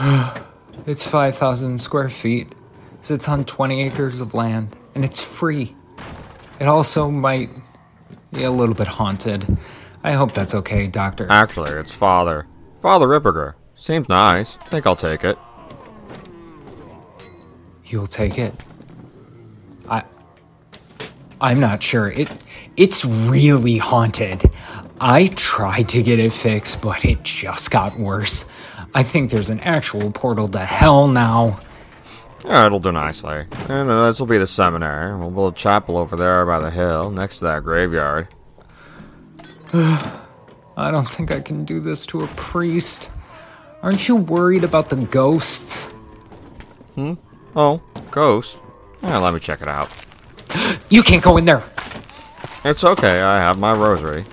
It's 5,000 square feet, sits on 20 acres of land, and it's free. It also might be a little bit haunted. I hope that's okay, Doctor. Actually, it's Father. Father Ripperger. Seems nice. I think I'll take it. You'll take it. I I'm not sure. It it's really haunted. I tried to get it fixed, but it just got worse. I think there's an actual portal to hell now. Yeah, it'll do nicely. And uh, this will be the seminary. We'll build a chapel over there by the hill, next to that graveyard. I don't think I can do this to a priest. Aren't you worried about the ghosts? Hmm? Oh, ghost. Yeah, let me check it out. You can't go in there. It's okay, I have my rosary.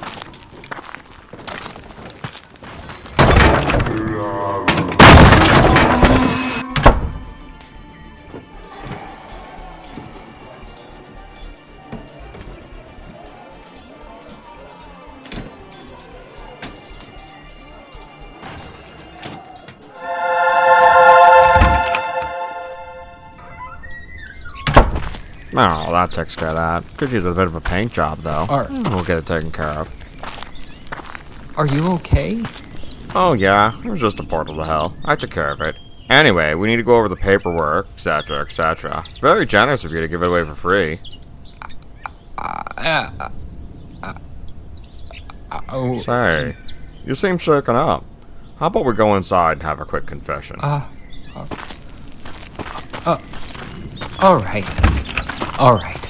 Oh, that takes care of that. Could use a bit of a paint job, though. Alright. We'll get it taken care of. Are you okay? Oh yeah, it was just a portal to hell. I took care of it. Anyway, we need to go over the paperwork, etc., etc. Very generous of you to give it away for free. Uh. Oh, Say, you seem shaken up. How about we go inside and have a quick confession? Uh, uh, all right. All right.